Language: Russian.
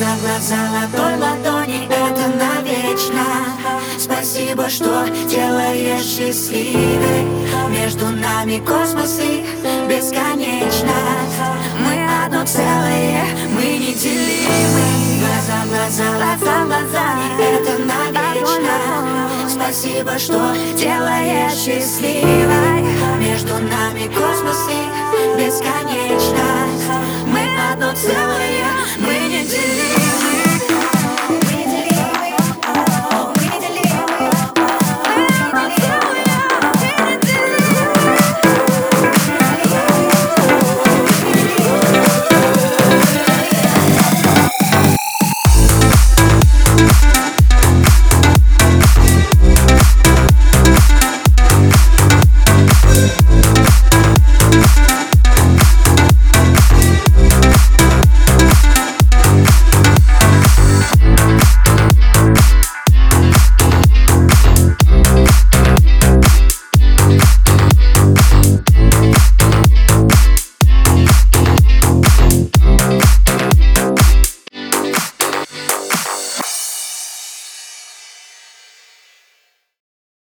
глаза, глаза, ладонь, ладони Это навечно. Спасибо, что делаешь счастливой. Между нами космос и бесконечность Мы одно целое, мы неделимы. Глаза, глаза, глаза, глаза Это навечно. Спасибо, что делаешь счастливой. Между нами космос и бесконечность Bye.